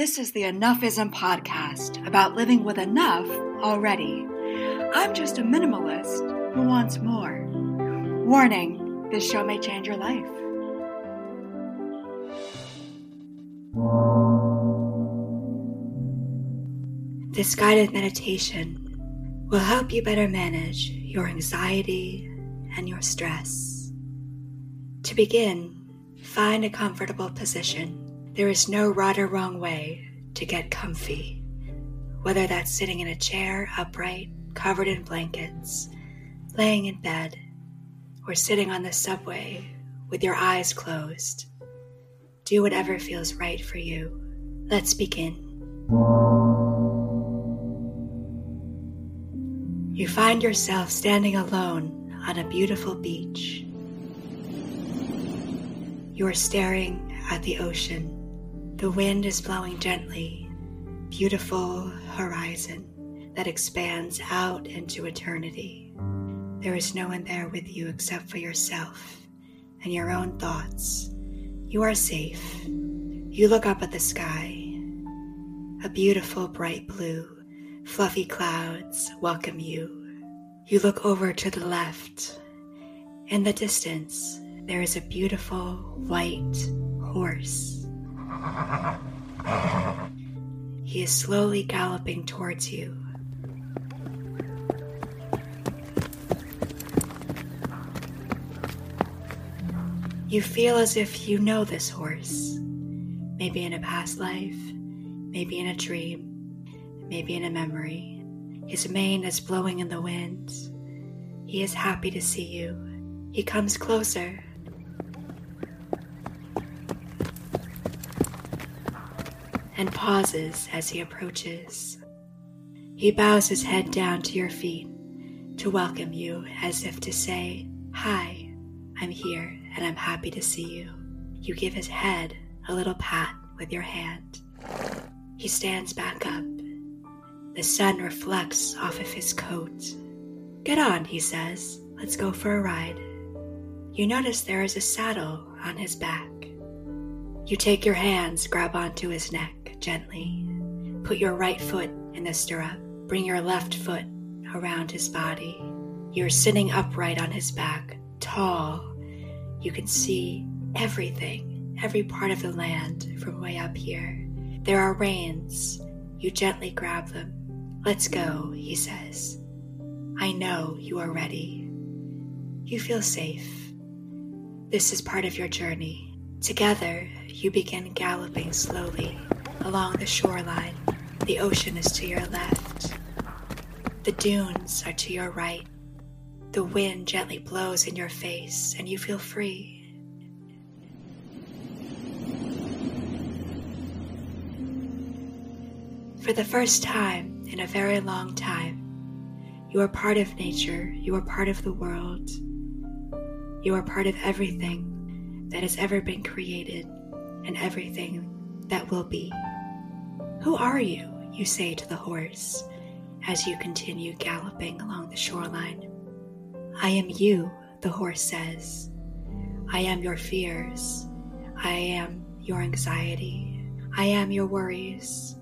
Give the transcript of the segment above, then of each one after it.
This is the Enoughism podcast about living with enough already. I'm just a minimalist who wants more. Warning this show may change your life. This guided meditation will help you better manage your anxiety and your stress. To begin, find a comfortable position there is no right or wrong way to get comfy, whether that's sitting in a chair upright, covered in blankets, laying in bed, or sitting on the subway with your eyes closed. Do whatever feels right for you. Let's begin. You find yourself standing alone on a beautiful beach. You are staring at the ocean. The wind is blowing gently, beautiful horizon that expands out into eternity. There is no one there with you except for yourself and your own thoughts. You are safe. You look up at the sky. A beautiful bright blue, fluffy clouds welcome you. You look over to the left. In the distance, there is a beautiful white horse. He is slowly galloping towards you. You feel as if you know this horse, maybe in a past life, maybe in a dream, maybe in a memory. His mane is blowing in the wind. He is happy to see you. He comes closer. And pauses as he approaches. He bows his head down to your feet to welcome you as if to say, Hi, I'm here and I'm happy to see you. You give his head a little pat with your hand. He stands back up. The sun reflects off of his coat. Get on, he says. Let's go for a ride. You notice there is a saddle on his back. You take your hands, grab onto his neck gently. Put your right foot in the stirrup. Bring your left foot around his body. You're sitting upright on his back, tall. You can see everything, every part of the land from way up here. There are reins. You gently grab them. Let's go, he says. I know you are ready. You feel safe. This is part of your journey. Together, you begin galloping slowly along the shoreline. The ocean is to your left. The dunes are to your right. The wind gently blows in your face, and you feel free. For the first time in a very long time, you are part of nature, you are part of the world, you are part of everything that has ever been created and everything that will be. Who are you? You say to the horse as you continue galloping along the shoreline. I am you, the horse says. I am your fears. I am your anxiety. I am your worries.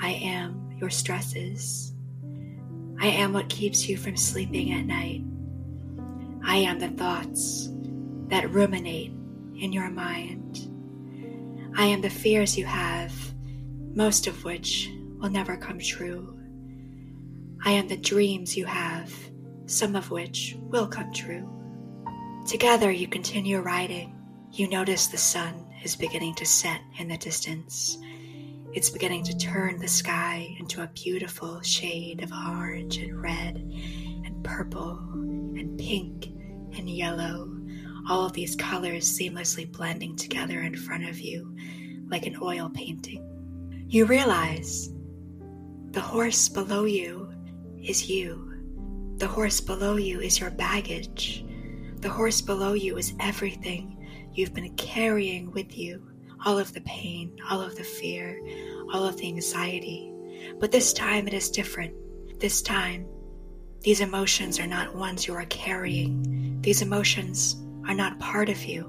I am your stresses. I am what keeps you from sleeping at night. I am the thoughts that ruminate in your mind. I am the fears you have most of which will never come true. I am the dreams you have, some of which will come true. Together, you continue riding. You notice the sun is beginning to set in the distance. It's beginning to turn the sky into a beautiful shade of orange and red and purple and pink and yellow. All of these colors seamlessly blending together in front of you like an oil painting. You realize the horse below you is you. The horse below you is your baggage. The horse below you is everything you've been carrying with you all of the pain, all of the fear, all of the anxiety. But this time it is different. This time, these emotions are not ones you are carrying. These emotions are not part of you,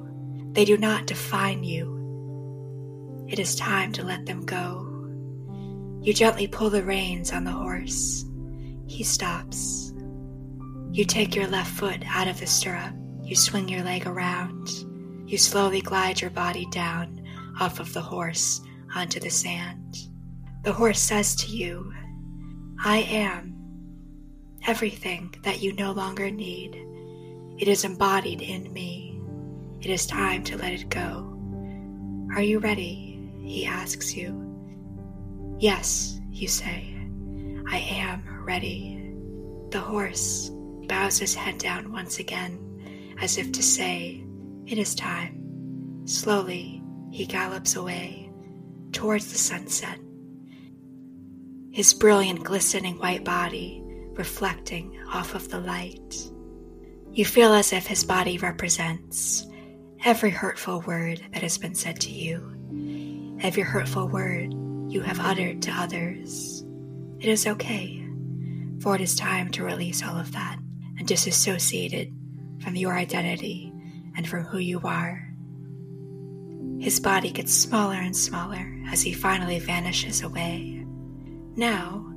they do not define you. It is time to let them go You gently pull the reins on the horse. He stops. You take your left foot out of the stirrup. You swing your leg around. You slowly glide your body down off of the horse onto the sand. The horse says to you, I am everything that you no longer need. It is embodied in me. It is time to let it go. Are you ready? He asks you. Yes, you say. I am ready. The horse bows his head down once again, as if to say, It is time. Slowly, he gallops away towards the sunset, his brilliant, glistening white body reflecting off of the light. You feel as if his body represents every hurtful word that has been said to you, every hurtful word you have uttered to others. It is okay, for it is time to release all of that and disassociate it from your identity and from who you are. His body gets smaller and smaller as he finally vanishes away. Now,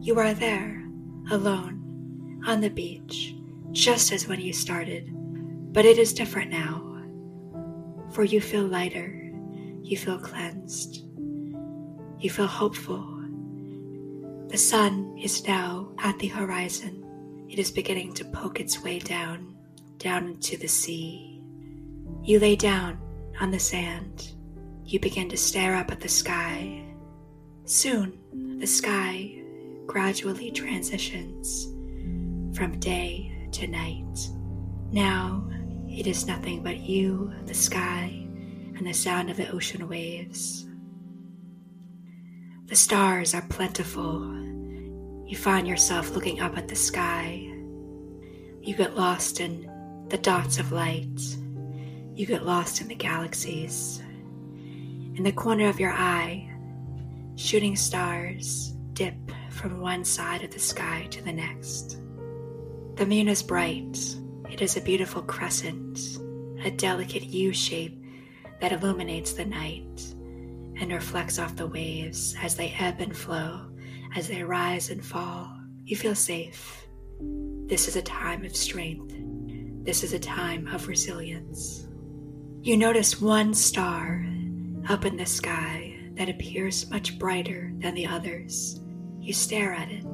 you are there, alone, on the beach, just as when you started, but it is different now. For you feel lighter, you feel cleansed, you feel hopeful. The sun is now at the horizon. It is beginning to poke its way down, down into the sea. You lay down on the sand. You begin to stare up at the sky. Soon, the sky gradually transitions from day to night. Now, it is nothing but you, the sky, and the sound of the ocean waves. The stars are plentiful. You find yourself looking up at the sky. You get lost in the dots of light you get lost in the galaxies. In the corner of your eye, shooting stars dip from one side of the sky to the next. The moon is bright. It is a beautiful crescent, a delicate U shape that illuminates the night and reflects off the waves as they ebb and flow, as they rise and fall. You feel safe. This is a time of strength. This is a time of resilience. You notice one star up in the sky that appears much brighter than the others. You stare at it.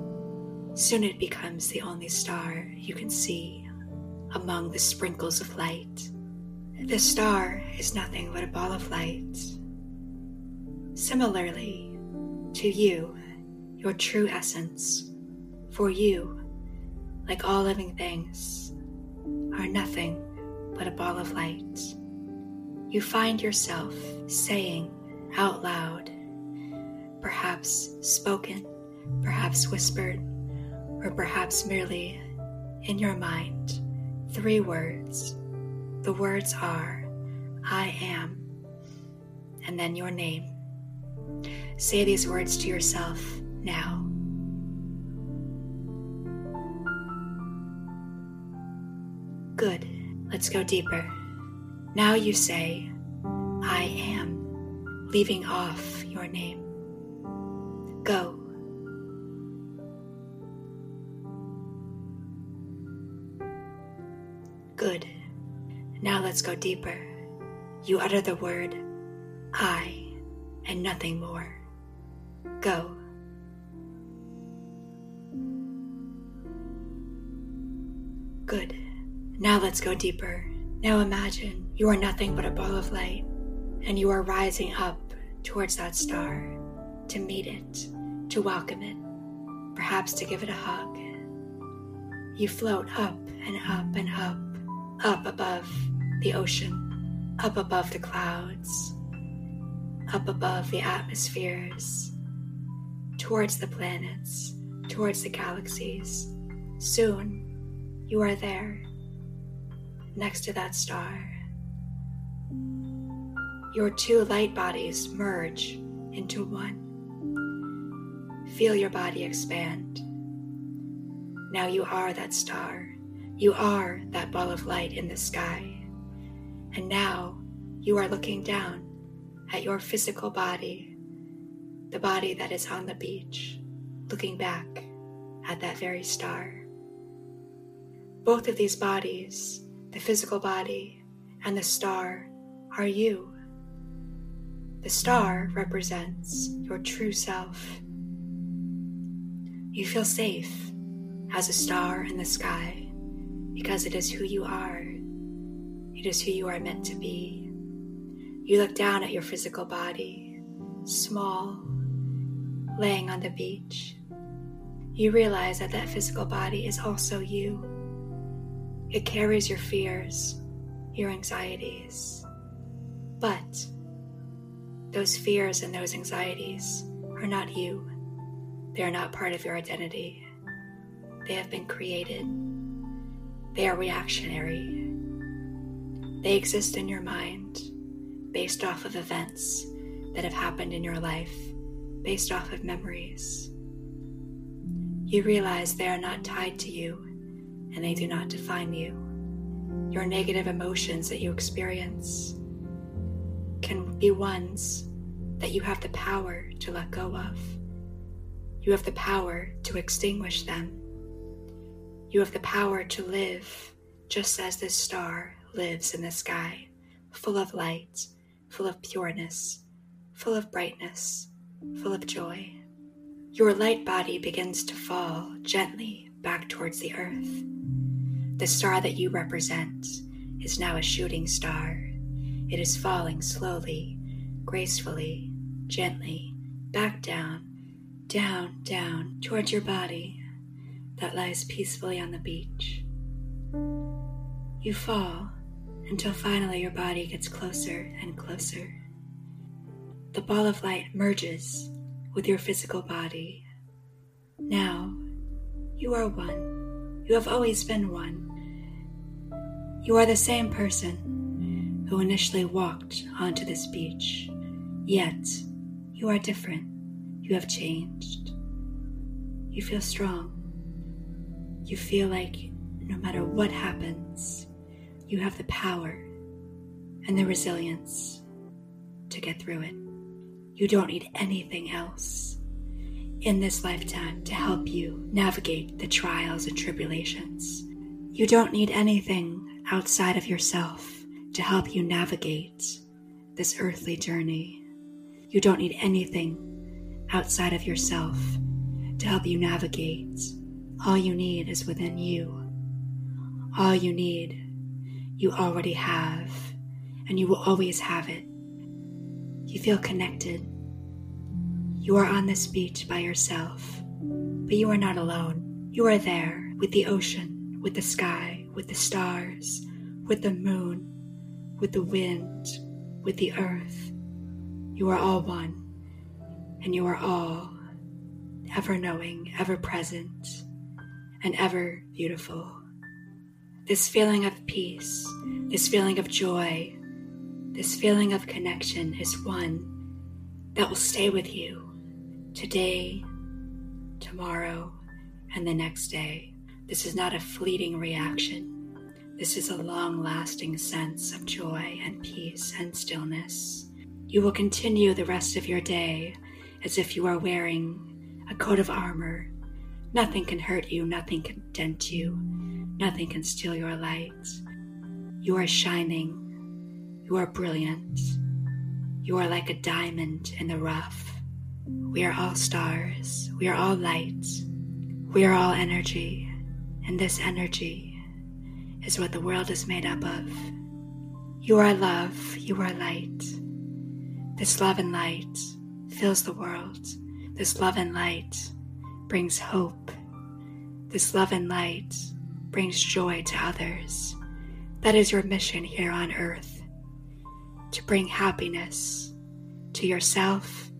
Soon it becomes the only star you can see among the sprinkles of light. The star is nothing but a ball of light. Similarly, to you, your true essence, for you, like all living things, are nothing but a ball of light you find yourself saying out loud, perhaps spoken, perhaps whispered, or perhaps merely in your mind, three words. The words are, I am, and then your name. Say these words to yourself now. Good. Let's go deeper. Now you say, I am, leaving off your name. Go. Now let's go deeper. You utter the word I and nothing more. Go. Good. Now let's go deeper. Now imagine you are nothing but a ball of light, and you are rising up towards that star to meet it, to welcome it, perhaps to give it a hug. You float up and up and up, up above the ocean, up above the clouds, up above the atmospheres, towards the planets, towards the galaxies. Soon, you are there next to that star. Your two light bodies merge into one. Feel your body expand. Now you are that star. You are that ball of light in the sky. And now you are looking down at your physical body, the body that is on the beach, looking back at that very star. Both of these bodies, the physical body and the star, are you. The star represents your true self. You feel safe as a star in the sky because it is who you are. It is who you are meant to be. You look down at your physical body, small, laying on the beach. You realize that that physical body is also you. It carries your fears, your anxieties. But those fears and those anxieties are not you. They are not part of your identity. They have been created. They are reactionary. They exist in your mind based off of events that have happened in your life, based off of memories. You realize they are not tied to you and they do not define you. Your negative emotions that you experience can be ones that you have the power to let go of. You have the power to extinguish them. You have the power to live just as this star lives in the sky, full of light, full of pureness, full of brightness, full of joy. Your light body begins to fall gently back towards the earth. The star that you represent is now a shooting star. It is falling slowly, gracefully, gently, back down, down, down towards your body that lies peacefully on the beach. You fall until finally your body gets closer and closer. The ball of light merges with your physical body. Now, you are one. You have always been one. You are the same person who initially walked onto this beach, yet you are different. You have changed. You feel strong. You feel like no matter what happens, you have the power and the resilience to get through it. You don't need anything else in this lifetime to help you navigate the trials and tribulations. You don't need anything outside of yourself to help you navigate this earthly journey. You don't need anything outside of yourself to help you navigate. All you need is within you. All you need you already have, and you will always have it. You feel connected. You are on this beach by yourself, but you are not alone. You are there with the ocean, with the sky, with the stars, with the moon, with the wind, with the earth. You are all one, and you are all ever knowing, ever present, and ever beautiful. This feeling of peace, this feeling of joy, this feeling of connection is one that will stay with you today, tomorrow, and the next day. This is not a fleeting reaction. This is a long lasting sense of joy and peace and stillness. You will continue the rest of your day as if you are wearing a coat of armor. Nothing can hurt you, nothing can dent you, Nothing can steal your light. You are shining. You are brilliant. You are like a diamond in the rough. We are all stars. We are all light. We are all energy. And this energy is what the world is made up of. You are love. You are light. This love and light fills the world. This love and light brings hope. This love and light brings joy to others. That is your mission here on earth to bring happiness to yourself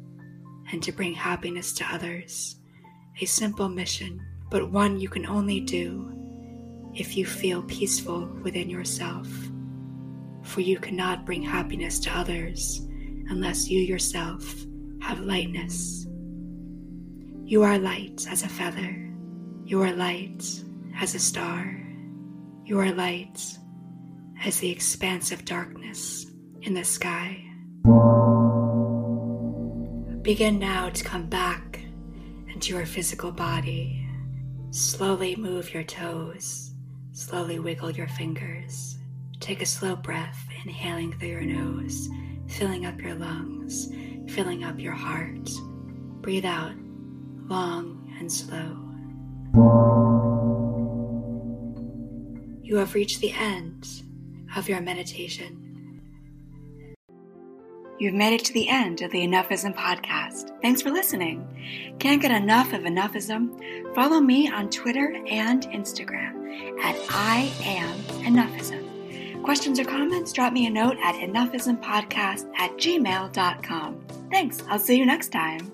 and to bring happiness to others. A simple mission, but one you can only do if you feel peaceful within yourself. For you cannot bring happiness to others unless you yourself have lightness. You are light as a feather. You are light as a star. You are light as the expanse of darkness in the sky. Begin now to come back into your physical body. Slowly move your toes. Slowly wiggle your fingers. Take a slow breath, inhaling through your nose, filling up your lungs, filling up your heart. Breathe out long and slow. You have reached the end of your meditation. You've made it to the end of the Enoughism podcast. Thanks for listening. Can't get enough of Enoughism? Follow me on Twitter and Instagram at I am Enoughism. Questions or comments? Drop me a note at enoughismpodcast at gmail.com. Thanks. I'll see you next time.